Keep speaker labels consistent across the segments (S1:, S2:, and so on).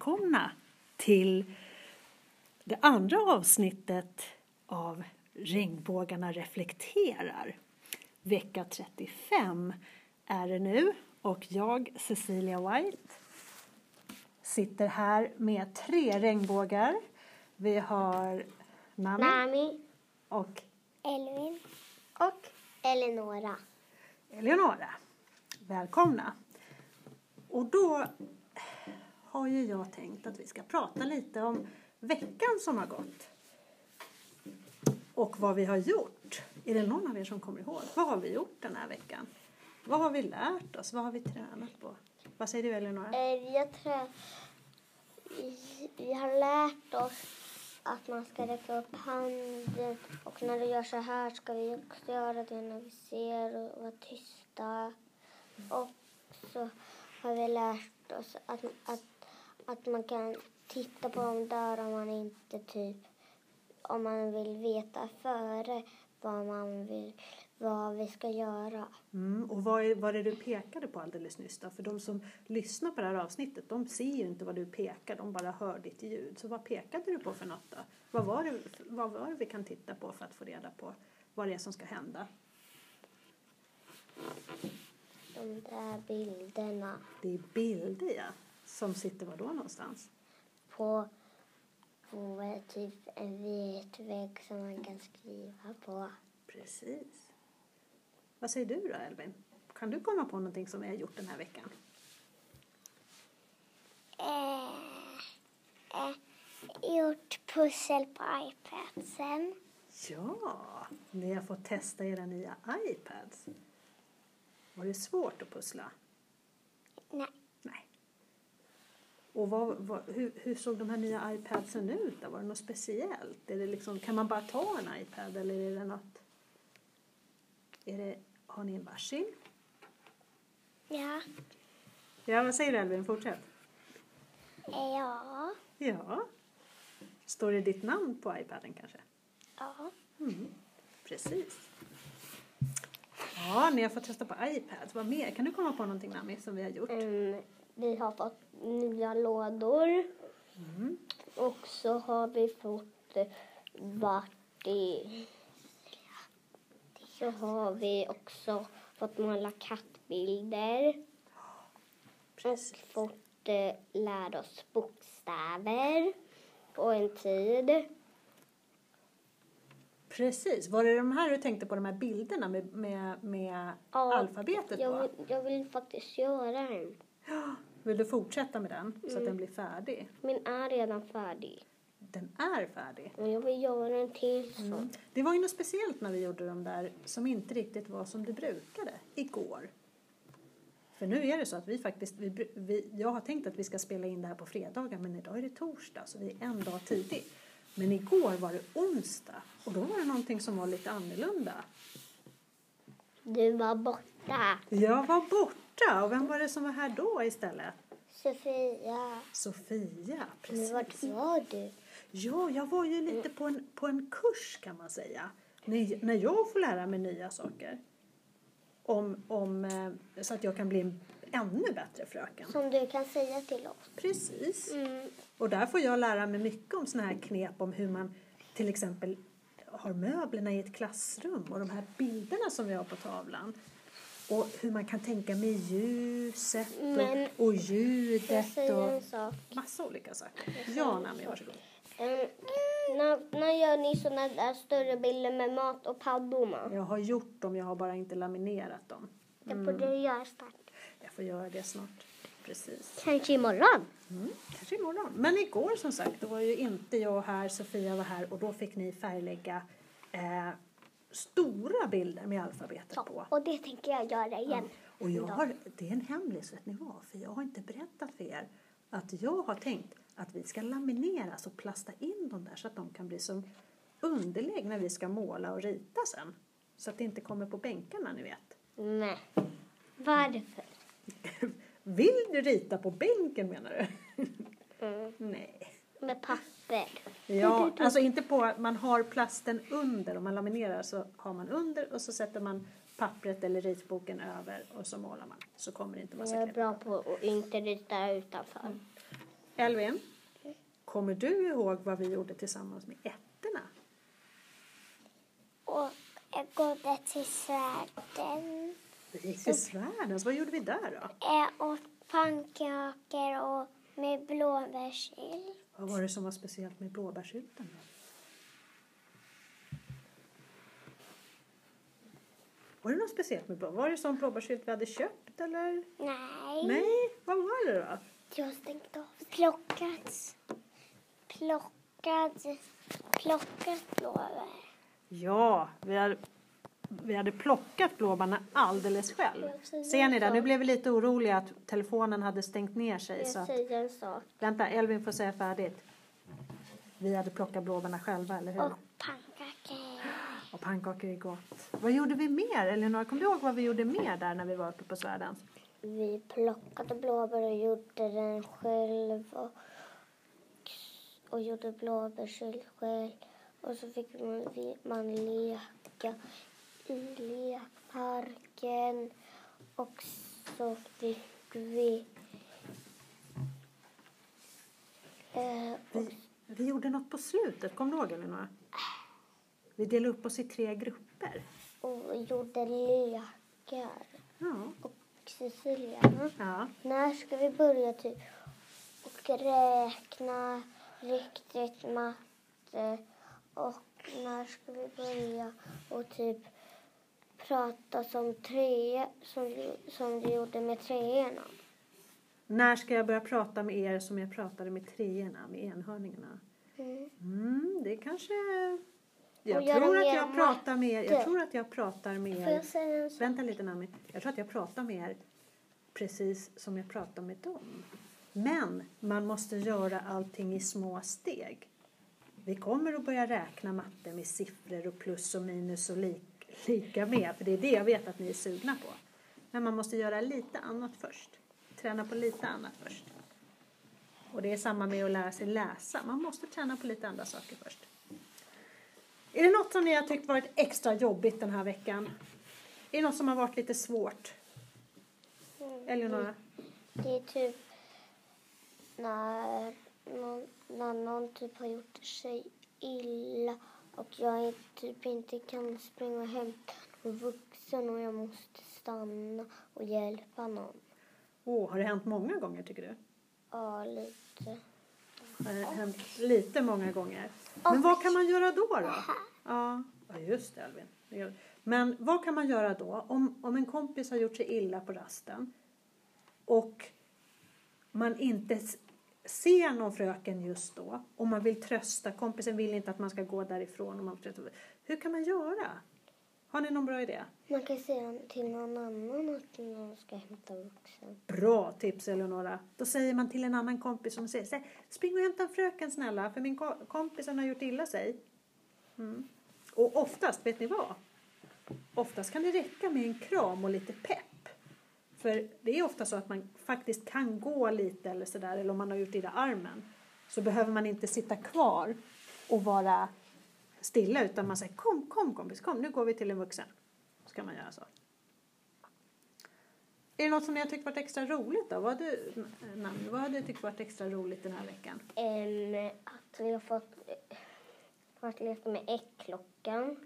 S1: välkomna till det andra avsnittet av Regnbågarna reflekterar. Vecka 35 är det nu och jag, Cecilia White, sitter här med tre regnbågar. Vi har Nami
S2: Nami,
S1: och
S2: Elvin och Eleonora.
S1: Eleonora. Välkomna! Och då har ju jag tänkt att vi ska prata lite om veckan som har gått. Och vad vi har gjort. Är det någon av er som kommer ihåg? Vad har vi gjort den här veckan? Vad har vi lärt oss? Vad har vi tränat på? Vad säger du Eleonora?
S2: Eh, jag tror vi- vi har lärt oss att man ska räcka upp handen och när du gör så här ska vi också göra det när vi ser och vara tysta. Och så har vi lärt oss att, att, att man kan titta på dem där om man inte typ om man vill veta före vad man vill vad vi ska göra.
S1: Mm, och vad är, vad är det du pekade på alldeles nyss då? För de som lyssnar på det här avsnittet, de ser ju inte vad du pekar, de bara hör ditt ljud. Så vad pekade du på för något då? Vad var det, vad var det vi kan titta på för att få reda på vad det är som ska hända?
S2: De där bilderna
S1: Det är bilder ja, som sitter var då någonstans?
S2: på, på typ en vit vägg som man kan skriva på.
S1: Precis. Vad säger du då Elvin? Kan du komma på någonting som vi har gjort den här veckan?
S2: Eh, eh, gjort pussel på iPadsen.
S1: Ja, ni har fått testa era nya iPads. Var det svårt att pussla?
S2: Nej.
S1: Och vad, vad, hur, hur såg de här nya iPadsen ut? Då? Var det något speciellt? Är det liksom, kan man bara ta en iPad eller är det något? Är det, har ni en varsin?
S2: Ja.
S1: Ja, vad säger du Elvin? Fortsätt.
S2: Ja.
S1: Ja. Står det ditt namn på iPaden kanske?
S2: Ja.
S1: Mm, precis. Ja, ni har fått testa på iPads. Vad mer? Kan du komma på någonting Nami som vi har gjort?
S2: Mm, vi har fått nya lådor.
S1: Mm.
S2: Och så har vi fått eh, varit i... Så har vi också fått måla kattbilder. Och fått eh, lära oss bokstäver på en tid.
S1: Precis. Var det de här du tänkte på, de här bilderna med, med, med
S2: Ja,
S1: alfabetet
S2: Jag
S1: på?
S2: jag vill faktiskt göra en.
S1: Vill du fortsätta med den så
S2: Mm.
S1: att den blir färdig?
S2: Min är redan färdig.
S1: Den är färdig.
S2: Men jag vill göra en till så.
S1: Mm. Det var ju något speciellt när vi gjorde de där som inte riktigt var som det brukade igår. För nu är det så att vi faktiskt, vi, vi, jag har tänkt att vi ska spela in det här på fredagar men idag är det torsdag så vi är en dag tidigt. Men igår var det onsdag och då var det någonting som var lite annorlunda.
S2: Du var borta.
S1: Jag var borta och vem var det som var här då istället?
S2: Sofia.
S1: Sofia,
S2: Men
S1: precis.
S2: vart var du?
S1: Ja, jag var ju lite på en, på en kurs kan man säga. När, när jag får lära mig nya saker. Om, om, eh, så att jag kan bli en ännu bättre fröken.
S2: Som du kan säga till oss.
S1: Precis.
S2: Mm.
S1: Och där får jag lära mig mycket om såna här knep om hur man till exempel har möblerna i ett klassrum och de här bilderna som vi har på tavlan. Och hur man kan tänka med ljuset
S2: Men-
S1: och, och
S2: Får
S1: ljudet och massa olika saker. Ja, Nami, varsågod.
S2: Mm. När, när gör ni såna där större bilder med mat och paddorna?
S1: Jag har gjort dem, jag har bara inte laminerat dem.
S2: Det borde du göra snart.
S1: Jag får göra det snart. Precis.
S2: Kanske imorgon.
S1: Mm, kanske imorgon. Men igår som sagt, då var ju inte jag här, Sofia var här och då fick ni färglägga eh, stora bilder med alfabetet
S2: Så,
S1: på.
S2: och det tänker jag göra igen.
S1: Och jag har, det är en hemlis, vet ni vad? För jag har inte berättat för er att jag har tänkt att vi ska laminera, alltså plasta in dem där så att de kan bli som underlägg när vi ska måla och rita sen. Så att det inte kommer på bänkarna, ni vet.
S2: Nej. Varför?
S1: Vill du rita på bänken menar du?
S2: Mm.
S1: Nej.
S2: Med papper.
S1: Ja, alltså inte på, man har plasten under, om man laminerar så har man under och så sätter man pappret eller ritboken över och så målar man. Så kommer det inte så
S2: Jag är bra på att inte rita utanför.
S1: Elvin, kommer du ihåg vad vi gjorde tillsammans med ettorna?
S2: Och jag gådde till svärden.
S1: Vi gick till Svärdens. Vad gjorde vi där då?
S2: Jag åt pannkakor och med blåbärssill.
S1: Vad var det som var speciellt med blåbärsylten? då? Var det något speciellt med blå? Var det som blåbärssylt vi hade köpt eller?
S2: Nej.
S1: Nej, vad var det då?
S2: Jag har stängt av. Plockat. Plockat. Plockat blåbär.
S1: Ja, vi hade, vi hade plockat blåbärna alldeles själv. Ser ni det? Nu blev vi lite oroliga att telefonen hade stängt ner sig. Så att, vänta, Elvin får säga färdigt. Vi hade plockat blåbärna själva, eller hur?
S2: Och pannkakor.
S1: Och pannkakor är gott. Vad gjorde vi mer? Eleonora, kommer du ihåg vad vi gjorde mer där när vi var uppe på Svärdens?
S2: Vi plockade blåbär och gjorde den själv. Och, och gjorde blåbärssylt själv. Och så fick man, man leka i lekparken. Och så fick vi... Eh,
S1: Vi, vi gjorde något på slutet, kommer du ihåg Eleonora? Vi delade upp oss i tre grupper.
S2: och gjorde lekar.
S1: Ja.
S2: Och Cecilia,
S1: ja.
S2: när ska vi börja typ och räkna riktigt matte? Och när ska vi börja och typ prata som tre som, som du gjorde med treorna?
S1: När ska jag börja prata med er som jag pratade med treorna, med enhörningarna?
S2: Mm.
S1: Mm, det kanske... Jag tror att jag pratar med er. Jag tror att jag pratar med er. Vänta lite Nami. Jag tror att jag pratar med er precis som jag pratar med dem. Men man måste göra allting i små steg. Vi kommer att börja räkna matte med siffror och plus och minus och lik, lika med. För det är det jag vet att ni är sugna på. Men man måste göra lite annat först. Träna på lite annat först. Och det är samma med att lära sig läsa. Man måste träna på lite andra saker först. Är det något som ni har tyckt varit extra jobbigt den här veckan? Är det något som har varit lite svårt? Eleonora?
S2: Det är typ när någon, när någon typ har gjort sig illa och jag typ inte kan springa och hämta någon vuxen och jag måste stanna och hjälpa någon.
S1: Åh, har det hänt många gånger tycker du?
S2: Ja, lite.
S1: Har det hänt lite många gånger? Men vad kan man göra då? då? Ja, ja just det gör- Men vad kan man göra då om, om en kompis har gjort sig illa på rasten och man inte ser någon fröken just då och man vill trösta, kompisen vill inte att man ska gå därifrån. Och man. Hur kan man göra? Har ni någon bra idé?
S2: Man kan säga till någon annan att någon ska hämta vuxen.
S1: Bra tips Eleonora. Då säger man till en annan kompis som säger spring och hämta en fröken snälla för min ko- kompisen har gjort illa sig. Mm. Och oftast, vet ni vad? Oftast kan det räcka med en kram och lite pepp. För det är ofta så att man faktiskt kan gå lite eller sådär eller om man har gjort illa armen så behöver man inte sitta kvar och vara stilla utan man säger kom, kom kompis, kom nu går vi till en vuxen. Så kan man göra så. Är det något som ni har tyckt varit extra roligt då? Vad har du, Nanny, vad har du tyckt varit extra roligt den här veckan?
S2: Em, att vi har fått eh, varit leka med äggklockan.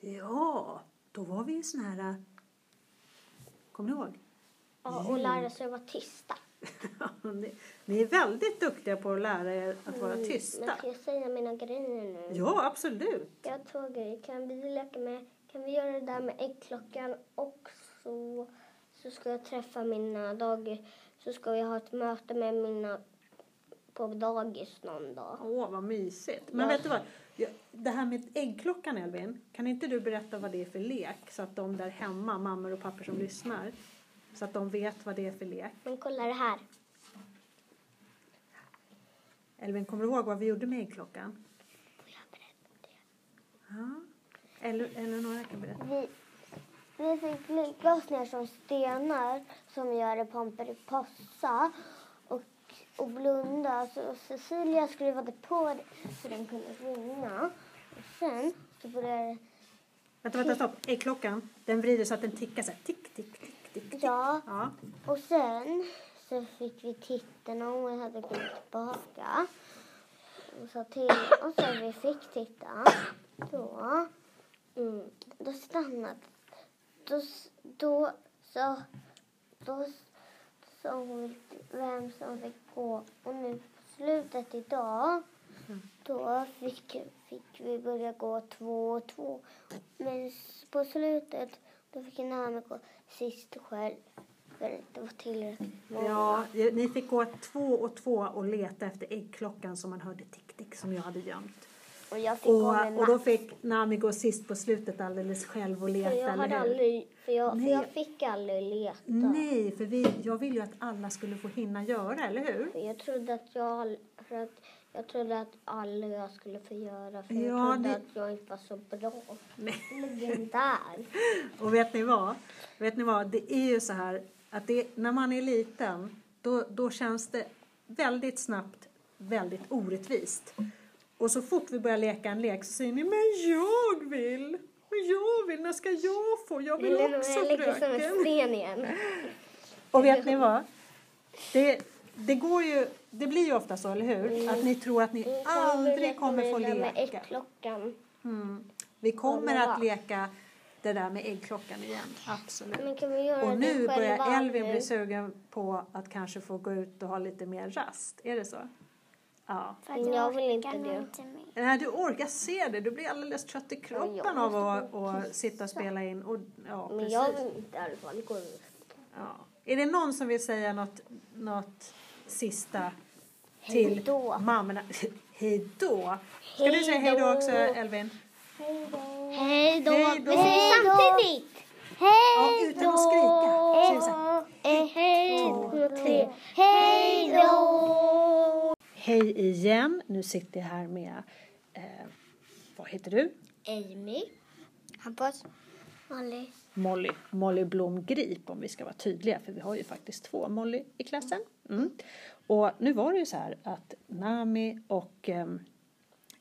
S1: Ja, då var vi i sån här... Kommer ni ihåg?
S2: Ja, och lära sig att vara tysta.
S1: ni, ni är väldigt duktiga på att lära er att vara
S2: Mm,
S1: tysta.
S2: Men ska jag säga mina grejer nu?
S1: Ja, absolut.
S2: Jag har två grejer. Kan vi leka med, kan vi göra det där med äggklockan och så, så ska jag träffa mina dagis, så ska vi ha ett möte med mina på dagis någon dag.
S1: Åh, vad mysigt. Men
S2: Ja.
S1: vet du vad? Det här med äggklockan, Elvin. Kan inte du berätta vad det är för lek? Så att de där hemma, mammor och pappor som lyssnar, så att de vet vad det är för lek.
S2: Men kolla det här.
S1: Elvin, kommer du ihåg vad vi gjorde med äggklockan?
S2: Får jag berätta det?
S1: Ja. Eller, eller några kan berätta.
S2: Vi, vi fick ner som stenar som gör det Pomperipossa och, och blunda. Så Cecilia skruvade på det så den kunde ringa. Och sen så började
S1: Vänta, vänta, stopp. Äggklockan, den vrider så att den tickar så här. Tick, tick, tick, tick.
S2: Ja,
S1: Ja.
S2: och sen så fick vi titta någon gång hade gått tillbaka. Och så, till, och så vi fick titta, då, mm, då stannade, då, då så, då sa hon vem som fick gå. Och nu på slutet idag, då fick, fick vi börja gå två och två. Men på slutet, då fick Nami gå sist själv. För det var tillräckligt många.
S1: Ja, ni fick gå två och två och leta efter äggklockan som man hörde tick-tick som jag hade gömt.
S2: Och jag fick gå med
S1: Och, och då fick Nami gå sist på slutet alldeles själv och leta,
S2: För jag
S1: eller
S2: hade aldrig, för jag, för jag fick aldrig leta.
S1: Nej, för vi, jag vill ju att alla skulle få hinna göra, eller hur?
S2: För jag trodde att jag, för att jag trodde att alla jag skulle få göra. För
S1: Ja,
S2: jag trodde
S1: det-
S2: att jag inte var så bra. Legendär.
S1: Och vet ni vad? Vet ni vad? Det är ju så här att det, när man är liten då, då känns det väldigt snabbt väldigt orättvist. Och så fort vi börjar leka en lek så säger ni men jag vill! Men jag vill! När ska jag få? Jag vill också
S2: jag ligger som en
S1: fröken!
S2: sten igen.
S1: Och vet ni vad? Det, det går ju, det blir ju ofta så, eller hur? Att ni tror att ni aldrig kommer få
S2: med
S1: leka. Mm. Vi kommer att leka det där med äggklockan igen, absolut. Och nu börjar Elvin
S2: nu?
S1: bli sugen på att kanske få gå ut och ha lite mer rast. Är det så? Ja.
S3: För att
S2: jag vill inte det.
S1: Nej, du orkar se det. Du blir alldeles trött i kroppen av att, att sitta och spela in. Och, ja,
S2: Men
S1: precis.
S2: jag vill inte i alla fall gå ut.
S1: Ja. Är det någon som vill säga något, något sista till
S2: Hej då.
S1: mammorna? hej då! Ska du säga hej då också, Elvin?
S2: Hej då.
S3: Hej då.
S1: Hej då.
S3: Vi säger samtidigt.
S1: Ja,
S3: Hej
S1: utan att skrika.
S3: Ett,
S2: Hej
S3: två,
S2: då.
S3: tre. Hej då.
S1: Hej igen. Nu sitter jag här med, eh, vad heter du?
S2: Amy.
S3: Hampus. Molly.
S1: Molly, Molly Blom Grip om vi ska vara tydliga för vi har ju faktiskt två Molly i klassen. Mm. Och nu var det ju så här att Nami och eh,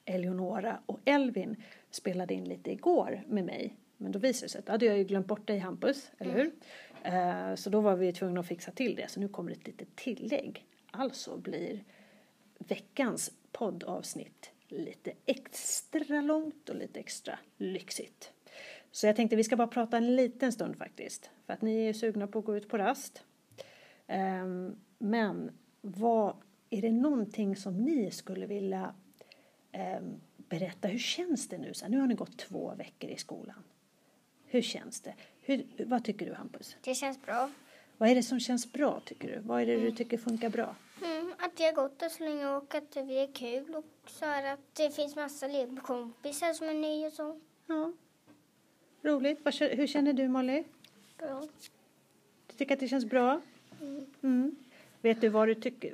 S1: Eleonora och Elvin spelade in lite igår med mig. Men då visade det sig att då hade jag ju glömt bort dig Hampus, eller hur? Eh, så då var vi tvungna att fixa till det. Så nu kommer ett litet tillägg. Alltså blir veckans poddavsnitt lite extra långt och lite extra lyxigt. Så jag tänkte vi ska bara prata en liten stund faktiskt. För att ni är sugna på att gå ut på rast. Ehm, men vad, är det någonting som ni skulle vilja ehm, berätta? Hur känns det nu? Så nu har ni gått två veckor i skolan. Hur känns det? Hur, vad tycker du Hampus?
S3: Det känns bra.
S1: Vad är det som känns bra tycker du? Vad är det du tycker funkar bra?
S3: Mm, att det har gått så länge och att det är kul och så här att det finns massa lekkompisar som är nya och så.
S1: Ja. Roligt. Hur känner du Molly?
S3: Bra.
S1: Du tycker att det känns bra? Mm. Vet du vad du tycker?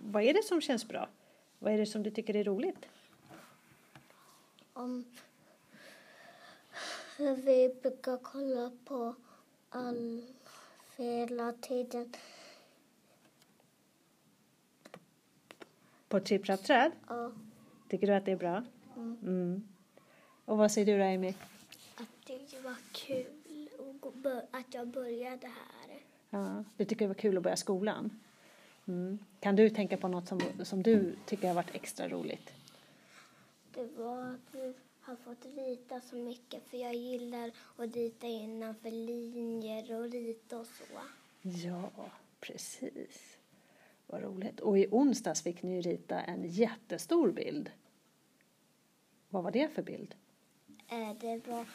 S1: Vad, är det som känns bra? Vad är det som du tycker är roligt?
S2: Om vi brukar kolla på all hela tiden.
S1: På Tripp Trapp Träd?
S2: Ja,
S1: Tycker du att det är bra? Mm. Och vad säger du då
S2: Att det var kul att jag började här.
S1: Ja, du tycker det var kul att börja skolan? Mm. Kan du tänka på något som, som du tycker har varit extra roligt?
S2: Det var att vi har fått rita så mycket för jag gillar att rita innanför linjer och rita och så.
S1: Ja, precis. Vad roligt. Och i onsdags fick ni rita en jättestor bild. Vad var det för bild?
S2: Eh, Det var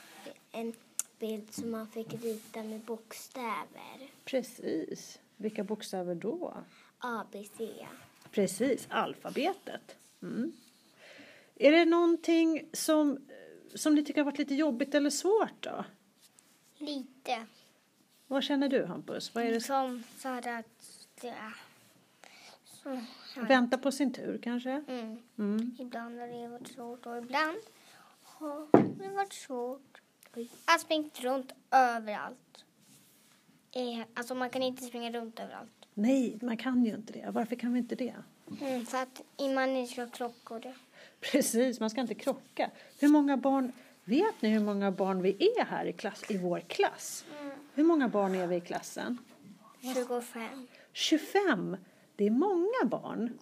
S2: en bild som man fick rita med bokstäver.
S1: Precis. Vilka bokstäver då?
S2: ABC.
S1: Precis, alfabetet. Mm. Är det någonting som, som ni tycker har varit lite jobbigt eller svårt då?
S3: Lite.
S1: Vad känner du Hampus? Vad är det som...
S3: Här att det.
S1: Vänta på sin tur kanske?
S3: Mm.
S1: Mm.
S3: Ibland har det varit svårt och ibland har det varit svårt. Jag har sprungit runt överallt. Eh, alltså man kan inte springa runt överallt.
S1: Nej, man kan ju inte det. Varför kan vi inte det?
S3: Mm, för att man inte ska krocka det.
S1: Precis, man ska inte krocka. Hur många barn, vet ni hur många barn vi är här i, klass, i vår klass? Hur många barn är vi i klassen?
S3: 25.
S1: 25! Det är många barn.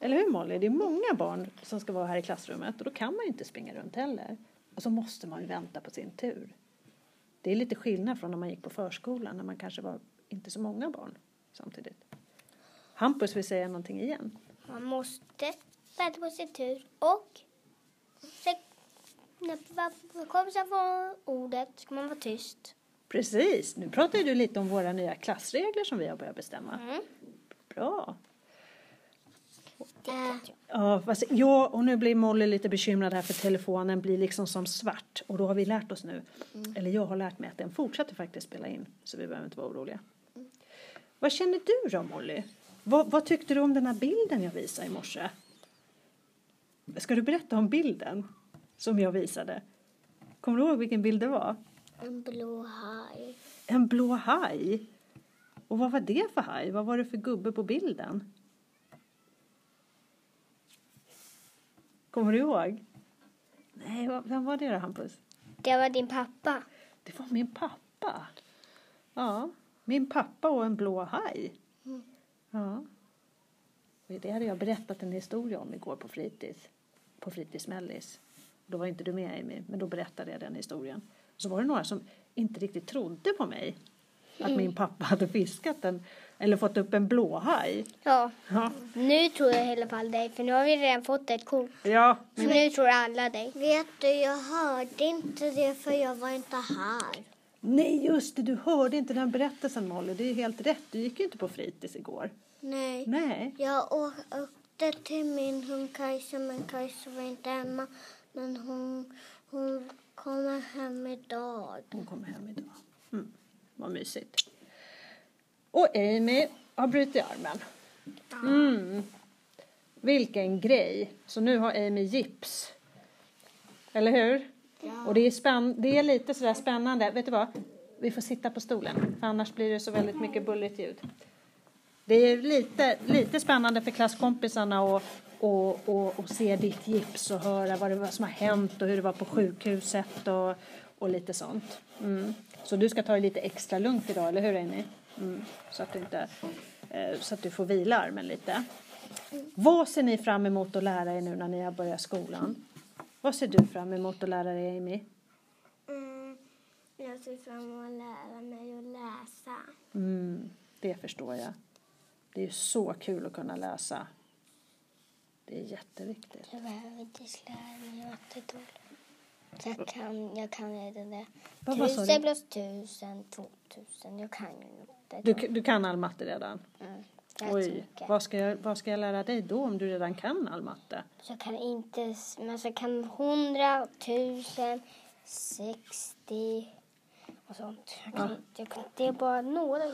S1: Eller hur Molly? Det är många barn som ska vara här i klassrummet och då kan man ju inte springa runt heller. Och så måste man ju vänta på sin tur. Det är lite skillnad från när man gick på förskolan när man kanske var inte så många barn samtidigt. Hampus vill säga någonting igen.
S3: Man måste vänta på sin tur och sen, när kompisen får ordet ska man vara tyst.
S1: Precis, nu pratar du lite om våra nya klassregler som vi har börjat bestämma.
S3: Mm.
S1: Bra. Ja, fast, ja, och nu blir Molly lite bekymrad här för telefonen blir liksom som svart. Och då har vi lärt oss nu, eller jag har lärt mig att den fortsätter faktiskt spela in. Så vi behöver inte vara oroliga. Vad känner du då Molly? Vad, vad tyckte du om den här bilden jag visade i morse? Ska du berätta om bilden som jag visade? Kommer du ihåg vilken bild det var?
S2: En blå haj.
S1: En blå haj. Och vad var det för haj? Vad var det för gubbe på bilden? Kommer du ihåg? Nej, vad- vem var det då Hampus?
S3: Det var din pappa.
S1: Det var min pappa. Ja, min pappa och en blå haj. Ja. Och Det hade jag berättat en historia om igår på fritids. På fritidsmellis. Då var inte du med Amy, men då berättade jag den historien. Så var det några som inte riktigt trodde på mig. Att min pappa hade fiskat en, eller fått upp en blåhaj.
S3: Ja,
S1: Ja,
S3: nu tror jag i alla fall dig för nu har vi redan fått ett kort.
S1: ja
S3: Så nu tror alla dig.
S2: Vet du, jag hörde inte det för jag var inte här.
S1: Nej, just det, du hörde inte den berättelsen Molly. Det är helt rätt, du gick ju inte på fritids igår.
S2: Nej.
S1: Nej.
S2: Jag åkte till min hund Kajsa, men Kajsa var inte hemma. Men hon, hon kommer hem idag.
S1: Hon kommer hem idag. Mm, vad mysigt. Och Amy har brutit armen. Mm. Vilken grej. Så nu har Amy gips. Eller hur? Och det är, spänn- det är lite sådär spännande. Vet du vad? Vi får sitta på stolen. För annars blir det så väldigt mycket bullrigt ljud. Det är lite, lite spännande för klasskompisarna att och, och, och se ditt gips och höra vad det var som har hänt och hur det var på sjukhuset och, och lite sånt. Mm. Så du ska ta det lite extra lugnt idag, eller hur Amy? Mm. Så, att du inte, eh, så att du får vila armen lite. Vad ser ni fram emot att lära er nu när ni har börjat skolan? Vad ser du fram emot att lära dig Amy?
S2: Mm, jag ser fram emot att lära mig att läsa.
S1: Mm, det förstår jag. Det är ju så kul att kunna läsa. Det är jätteviktigt.
S3: Jag behöver inte lära mig jag kan, jag kan redan det.
S1: Vad- vad sa
S3: Tusen
S1: du?
S3: plus tusen, två tusen. Jag kan ju inte.
S1: Du, du kan all matte redan?
S3: Mm, rätt
S1: Oj,
S3: mycket.
S1: vad ska, jag, vad ska jag lära dig då om du redan kan all matte?
S3: Så jag kan inte, men så kan hundra, tusen, sextio och sånt. Jag kan, inte- jag kan, det är bara några.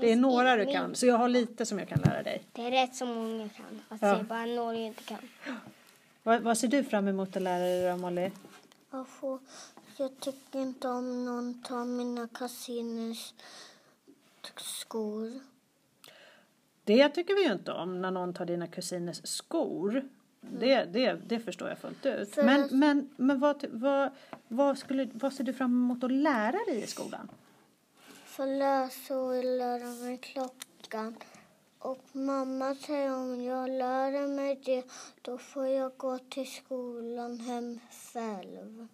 S1: Det är några du
S3: ingen-
S1: kan, så jag har lite som jag kan lära dig.
S3: Det är rätt så många kan. Fast
S1: Ja.
S3: det är bara några jag inte kan.
S1: Vad, vad ser du fram emot att lära dig då, Molly?
S2: Jag, får, jag tycker inte om någon tar mina kusiners skor.
S1: Det tycker vi ju inte om, när någon tar dina kusiners skor. Det, det, det förstår jag fullt ut.
S2: För-
S1: Men, men, men vad, vad, vad, skulle, vad ser du fram emot att lära dig i skolan?
S2: Få läsa och lära mig klockan. Och mamma säger om jag lär mig det, då får jag gå till skolan hem själv.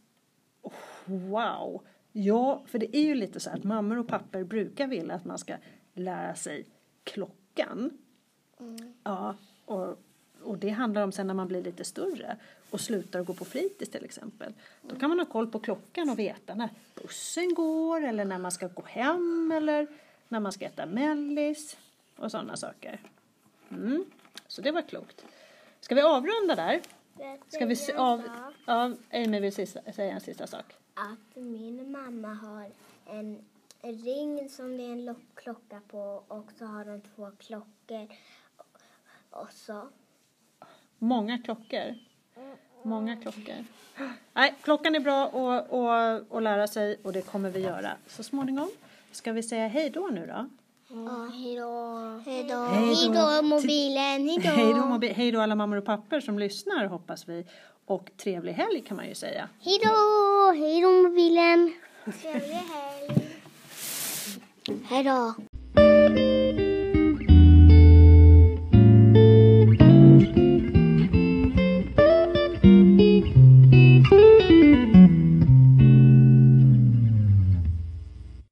S1: Wow! Ja, för det är ju lite så här att mammor och pappor brukar vilja att man ska lära sig klockan. Ja, och, och det handlar om sen när man blir lite större och slutar gå på fritids till exempel. Då kan man ha koll på klockan och veta när bussen går eller när man ska gå hem eller när man ska äta mellis och sådana saker. Mm. Så det var klokt. Ska vi avrunda där? Ska vi se av... Ja, Amy vill sista, säga en sista sak.
S2: Att min mamma har en ring som det är en lock- klocka på och så har de två klockor. Och så
S1: Många klockor. Många klockor. Nej, klockan är bra att, att, att lära sig och det kommer vi göra så småningom. Ska vi säga hej då nu då?
S3: Ja, hej då.
S2: Hej då.
S3: Hej då mobilen, hej då.
S1: Hej då, mobi- hej då alla mammor och pappor som lyssnar hoppas vi. Och trevlig helg kan man ju säga.
S3: Hej då, hej då mobilen.
S2: Trevlig helg.
S3: Hej då.